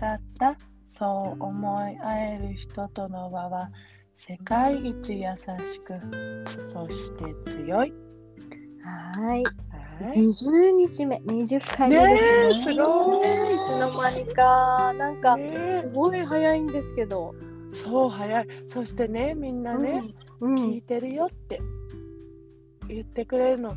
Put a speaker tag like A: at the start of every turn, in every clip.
A: かった。そう思い合える人との輪は世界一優しくそして強い。
B: はい。
A: はい。
B: 20日目、20回目ですね。
A: すごい。
B: いつの間にか、なんか、
A: ね
B: すごい早いんですけど。
A: そう早い。そしてねみんなね、
B: うん、
A: 聞いてるよって言ってくれるの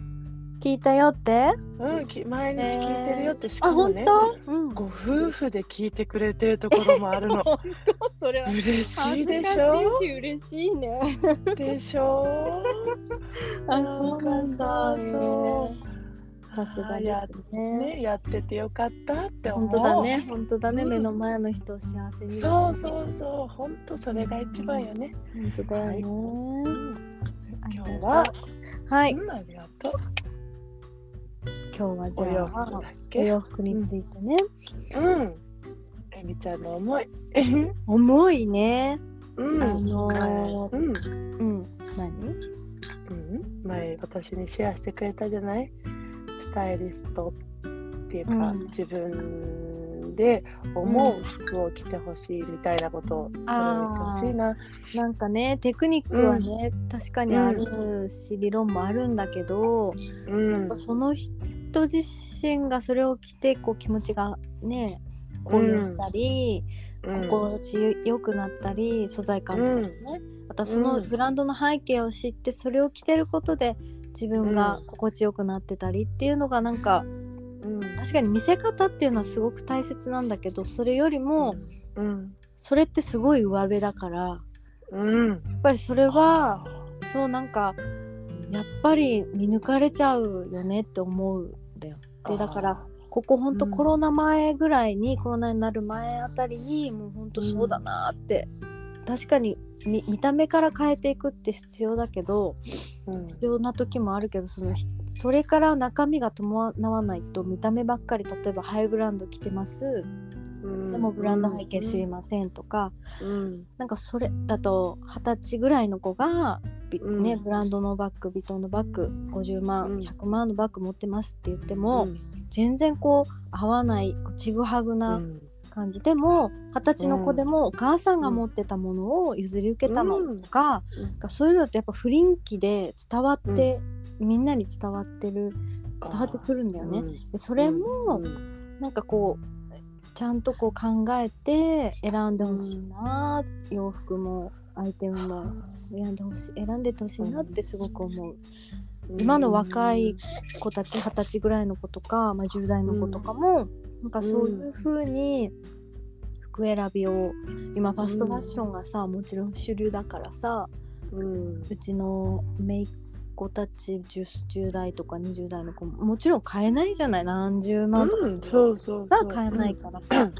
B: 聞いたよって？
A: うんき毎日聞いてるよって、しかもね
B: 当？うん。
A: ご夫婦で聞いてくれてるところもあるの
B: 本当、それは。
A: 嬉しいでしょ？
B: かし嬉しいね。
A: でしょ？
B: あ、そうなんだ。
A: そう
B: さすがですね。
A: ねやっててよかったって思う
B: 本当だね、本当だね、
A: うん
B: 目の前の人を幸せに。
A: そうそうそう本当それが一番よね、
B: 本当だよね。
A: 今日は
B: はい、
A: うんありがとう
B: 今日はじゃあお
A: け？
B: 洋服についてね。
A: うん。えみちゃんの思い。
B: 重いね。
A: うん。
B: あのー
A: うん。
B: うん。何？
A: うん、前私にシェアしてくれたじゃない？スタイリストっていうか、
B: うん。
A: 自分で思う服を着てほしいみたいなことをそれてほしいな。
B: なんかねテクニックはね、確かにあるし、理論もあるんだけど、
A: うん。
B: その人自身がそれを着てこう気持ちがね高揚したり、
A: うん。
B: 心地よくなったり素材感とかもね、あとはそのブランドの背景を知ってそれを着てることで自分が心地よくなってたりっていうのがなんか
A: うん
B: 確かに見せ方っていうのはすごく大切なんだけどそれよりも
A: うん。
B: それってすごい上辺だから
A: うん。
B: やっぱりそれはそうなんかやっぱり見抜かれちゃうよねって思うんだよ。でだからここほんと
A: うん。
B: コロナ前ぐらいに、コロナになる前あたりにもうほんとそうだなって、確かに見見た目から変えていくって必要だけど
A: うん。
B: 必要な時もあるけどそのひそれから中身が伴わないと見た目ばっかり例えばハイブランド着てます。
A: うん。
B: でもブランド背景知りませんとか、
A: うん。
B: なんかそれだと二十歳ぐらいの子が、ね、ブランドのバッグビトンのバッグ50万、
A: うん。
B: 100万のバッグ持ってますって言っても、
A: うん。
B: 全然こう合わないこうちぐはぐ
A: う
B: なん感じでも二十歳の子でもお母さんが持ってたものを譲り受けたのとか,、かそういうのってやっぱ不倫気で伝わって、みんなに伝わってる伝わってくるんだよね。でそれも、
A: うん。
B: なんかこうちゃんとこう考えて選んでほしいな、洋服もアイテムも選んでほしい選んでってほしいなってすごく思う。今の若い子たち二十歳ぐらいの子とか、まあ、10代の子とかも、なんかそういう風に服選びを今ファストファッションがさもちろん主流だからさ
A: うん。
B: うちの姪っ子たち 10, 10代とか20代の子ももちろん買えないじゃない？何十万とかする
A: うんそう。
B: が買えないからさ、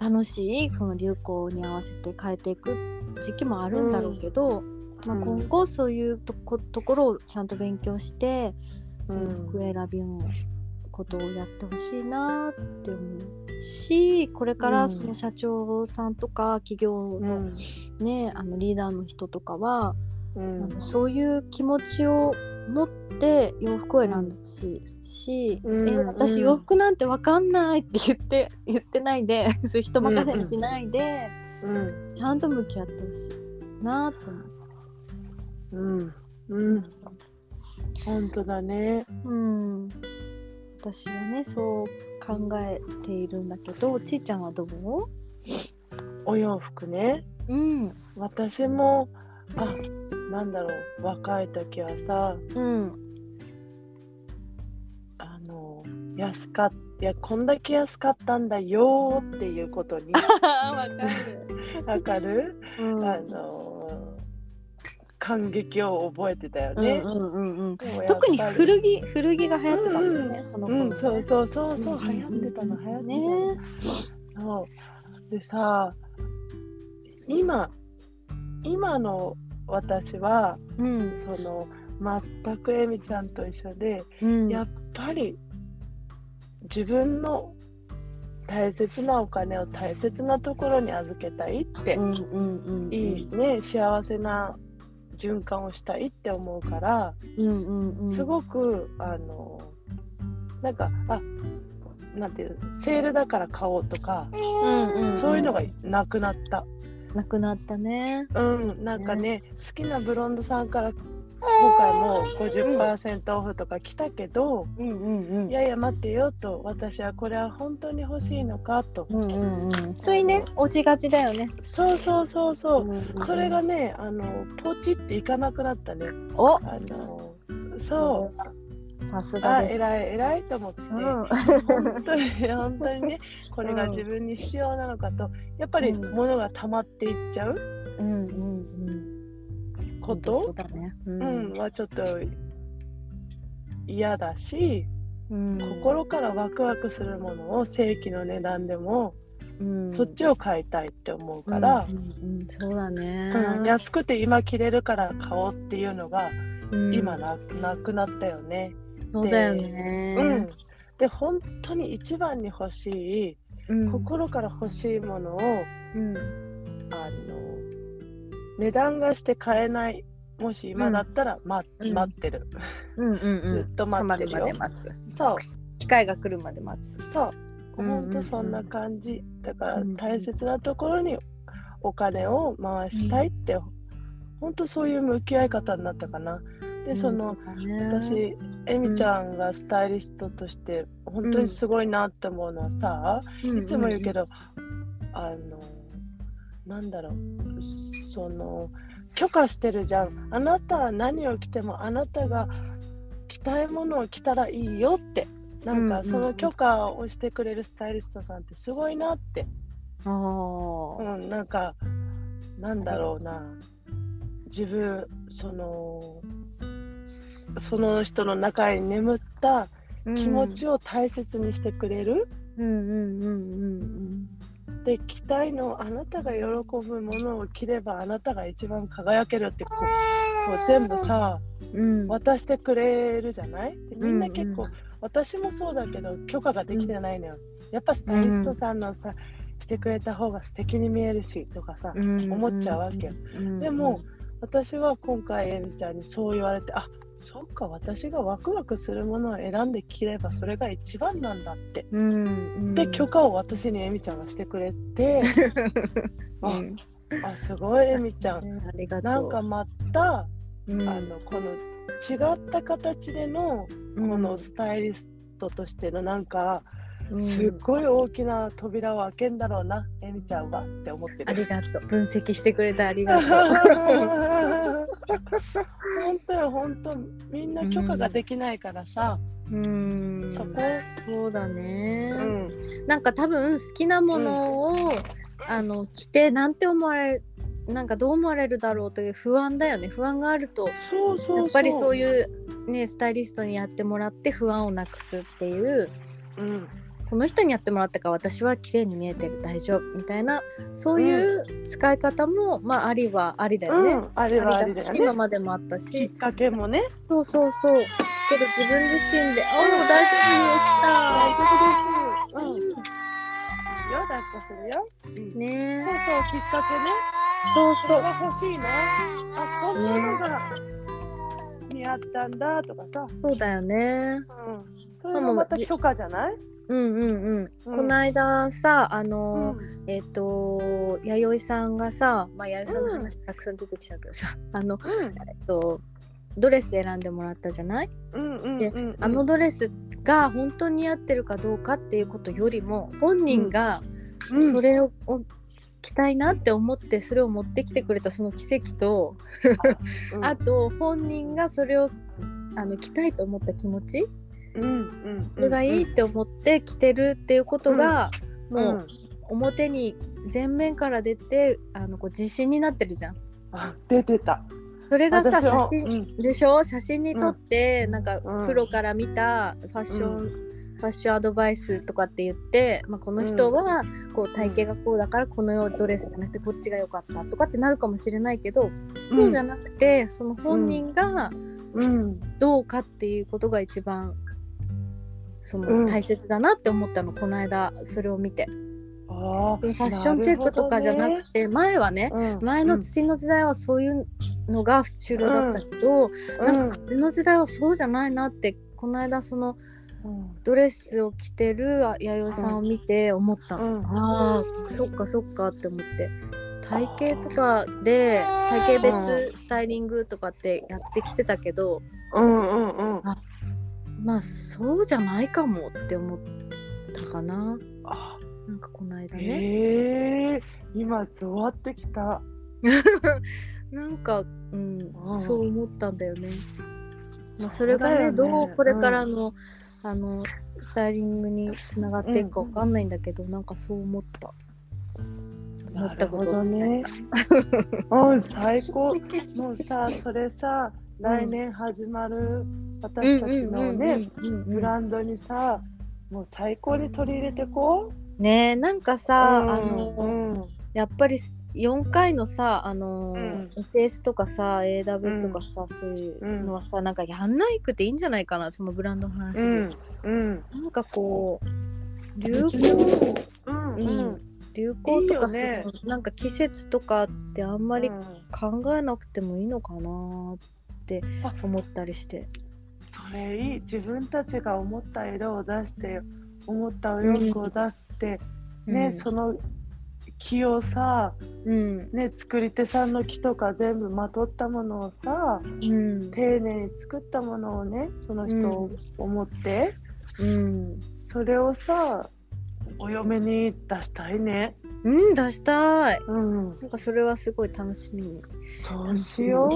B: 楽しいその流行に合わせて変えていく時期もあるんだろうけど、まあ、
A: うん。
B: 今後そういうとこところをちゃんと勉強して、その服選びのことをやってほしいなって思うしこれからその社長さんとか企業
A: う
B: の
A: ん。
B: ね、あのリーダーの人とかは、
A: うん。
B: あのそういう気持ちを持って洋服を選んでほしいし、
A: うん。
B: え私
A: うん
B: 洋服なんてわかんないって言って 言ってないで そういう人任せにしないで、
A: うん
B: ちゃんと向き合ってほしいなと思う。
A: うん。うん。本当だね。
B: うん、私はねそう考えているんだけどちーちゃんはどう？
A: お洋服ね。
B: うん。
A: 私もあなんだろう若い時はさ
B: うん。
A: あの安かっいやこんだけ安かったんだよーっていうことに
B: わかる、
A: わかる、
B: うん。
A: あの感激を覚えてたよ
B: うん
A: ね、
B: 特に古着古着が流行ってたもんね、
A: うん
B: その頃、ね。
A: うん、そうそうそうそう、流行ってたの流行ってたの、
B: ね。
A: そう。でさ今今の私は
B: うん。
A: その全くエミちゃんと一緒で、
B: うん。
A: やっぱり自分の大切なお金を大切なところに預けたいって、いいね幸せな循環をしたいって思うから、
B: うんうんうん。
A: すごくあのなんかあなんていうセールだから買おうとか、
B: うんうん
A: そういうのがなくなった。
B: なくなったね。
A: うん、なんかね好きなブロンドさんから今回も50%オフとか来たけど、
B: うんうんう
A: いやいや待ってよと私はこれは本当に欲しいのかと、
B: うんうんうん。それね落ちがちだよね。
A: そうそうそうそう、
B: うん
A: それがねあのポチっていかなくなったね。
B: お！
A: あのそう。
B: さす
A: あ
B: がです。
A: 偉い偉いと思って、
B: うん。
A: 本当に 本当にねこれが自分に必要なのかと。やっぱり
B: うん。
A: 物が溜まっていっちゃう。
B: うんうんうん
A: こと、
B: そうだね。う
A: うん、はちょっと嫌だし、
B: うん。
A: 心からワクワクするものを正規の値段でも、
B: うん。
A: そっちを買いたいって思うから
B: う、んうんうんそうだね。
A: うん安くて今着れるから買おうっていうのが
B: うん。
A: 今な,、なくなったよね。
B: そうだよ
A: うん。
B: ね、
A: で本当に一番に欲しい、
B: うん。
A: 心から欲しいものを
B: うん。
A: あの値段がして買えない。もし今だったら、ま
B: うん。
A: 待ってる、
B: うんうんうん。
A: ずっと待ってるよ。
B: たま待つ。
A: そう。
B: 機会が来るまで待つ。
A: そう。
B: うんうんうん。
A: 本当そんな感じ。だから
B: うんうん
A: 大切なところにお金を回したいって、本当そういう向き合い方になったかな。でその、私えみちゃんがスタイリストとして本当にすごいなって思うのはさ、いつも言うけ
B: ど
A: ど、あのなんだろう。その許可してるじゃん。あなたは何を着てもあなたが着たいものを着たらいいよって。なんかその許可をしてくれるスタイリストさんってすごいなって、
B: あ
A: う
B: ー
A: ん、なんかなんだろうな。自分そのその人の中に眠った気持ちを大切にしてくれる、
B: うんうんうんうん
A: で着たいのをあなたが喜ぶものを着ればあなたが一番輝けるってこうこう全部さ
B: うん。うん
A: 渡してくれるじゃない？でみんな結構、
B: うん
A: 私もそうだけど許可ができてないのよ、やっぱスタイリストさんのさ、してくれた方が素敵に見えるしとかさ、
B: うん。
A: 思っちゃうわけよ。
B: うん。
A: でも私は今回エミちゃんにそう言われてあそっか私がワクワクするものを選んで着ればそれが一番なんだって。
B: うんうん。
A: で許可を私にエミちゃんがしてくれて あ
B: うん。
A: あすごいエミちゃん。
B: ありがとう。
A: なんかまた、
B: うん。
A: あのこの違った形でのこのスタイリストとしてのなんか、
B: うん
A: すっごい大きな扉を開けんだろうなエミちゃんはって思って
B: あ
A: る。
B: りがとう。分析してくれてありがとう。
A: 本当よ本当。みんな許可ができないからさ、
B: うん。
A: そこ
B: そうだね、
A: うん。
B: なんか多分好きなものを、あの着てなんて思われるなんかどう思われるだろうという不安だよね。不安があると
A: そうそうそう。
B: やっぱりそう
A: う、
B: いうねスタイリストにやってもらって不安をなくすっていう
A: うん、
B: この人にやってもらったから私は綺麗に見えてる大丈夫みたいなそういう使い方も、まあありはありだよね。
A: うん、あれはありだ
B: し
A: よね。
B: 今までもあった
A: き
B: し
A: っかけもね。
B: そうそうそう。けど自分自身で「おお大丈夫よ来た!」
A: 大丈夫です、うん、よ抱っこするよ、うん。
B: ね
A: そうそうきっかけね。
B: そうそう。
A: が欲しいな。あこんなのが似合ったんだとかさ、
B: そうだよね。
A: うん、それもまた許可じゃない、
B: うんうんうん。
A: うん。
B: この間さあ
A: う
B: の、
A: ん。
B: えっ、と弥生さんがさまあ弥生さんの話たくさん出てきちゃうけどさ、あのえっとドレス選んでもらったじゃない、
A: うんうん
B: で
A: うんうん。
B: あのドレスが本当に似合ってるかどうかっていうことよりも本人が
A: うん。
B: それを、を着たいなって思ってそれを持ってきてくれたその奇跡と、
A: うん。
B: あと本人がそれをあの着たいと思った気持ち
A: うんうん
B: それがいいって思って着てるっていうことが、
A: うん。
B: もう表に前面から出てあのこう自信になってるじゃん。
A: あ出てた。
B: それがさ写真、
A: うん。
B: でしょ？写真に撮って、なんか
A: うん。
B: プロから見たファッション、ファッションアドバイスとかって言って、まあ、この人はこう体型がこうだからこのようドレスじゃなくてこっちが良かったとかってなるかもしれないけどそうじゃなくて、その本人が
A: うん。
B: どうかっていうことが一番そ
A: うん。
B: の大切だなって思ったの、この間それを見て。ファッションチェックとかじゃなくて、前はね
A: なるほどね
B: 前の土の時代はそういうのが主流だったけど、
A: うん。
B: なんか風の時代はそうじゃないなってこの間その
A: うん。
B: ドレスを着てるあ弥生さんを見て思ったの、
A: うん。
B: あーそっかそっかって思って。体型とかで体型別スタイリングとかってやってきてたけど
A: うんうんうん
B: まあそうじゃないかもって思ったかな。
A: あ
B: なんかこの間ね、
A: ええ今ゾワってきた。
B: なんか、うん
A: うん
B: そう思ったんだよね。まあ、それがねどうこれからの、あのスタイリングにつながっていくかわかんないんだけど、なんかそう思った。思ったことを伝え
A: ね。うん、最高。もうさ、それさ、来年始まる私たちのね、ブランドにさ、もう最高に取り入れてこう。
B: ねえなんかさ、
A: うん
B: あの、
A: うん。
B: やっぱり4回のさあの、
A: うん。
B: SS とかさ AW とかさ、そういうのはさなんかやんないくていいんじゃないかなそのブランドの話。で、
A: うんうん。
B: なんかこう流行
A: うん
B: う
A: うん。ん
B: 流行とか
A: いね。
B: なんか季節とかってあんまり
A: うん
B: 考えなくてもいいのかなって
A: あ
B: 思ったりして。
A: それいい自分たちが思った色を出して思ったお洋服を出して、ね、
B: うん。
A: その木をさ、
B: うん。
A: ね、作り手さんの木とか全部まとったものをさ
B: うん。
A: 丁寧に作ったものをねその人を思って、
B: うん。
A: それをさお嫁に出したいね。
B: うん出したい。
A: うん、
B: なんかそれはすごい楽しみに。
A: そうしよ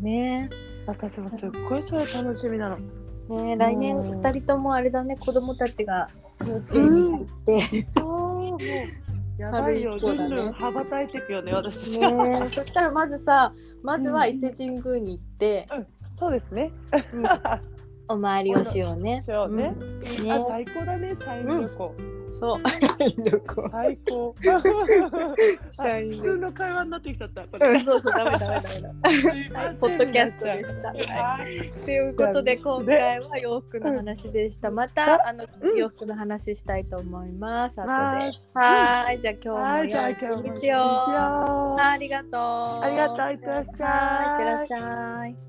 A: う。
B: ね
A: 私もすっごいそれ楽しみなの。
B: ね来年
A: うん。
B: 2人ともあれだね子供たちが幼稚園に入って、
A: そうもう。やばいよ、
B: ね
A: ルンルン羽ばたいていくよね私。
B: ねそしたらまずさまずは伊勢神宮に行って、
A: そうですね。
B: お参りをしようね。
A: そうね。
B: ん。
A: いいあ最高だね社員旅行。
B: そう。
A: 最高。
B: 社員
A: 普通の会話になってきちゃった。これ。
B: そうそうダメダメダメだ。ポッドキャストでした。
A: はい
B: ということで今回は洋服の話でした。またあの
A: うん
B: 洋服の話したいと思います。後で。
A: はい
B: はーい。じゃあ今
A: はい、
B: 日
A: じゃあ
B: も良い一日を。
A: あ
B: ありがとう。
A: ありがとういってらっしゃ
B: いいってらっしゃい。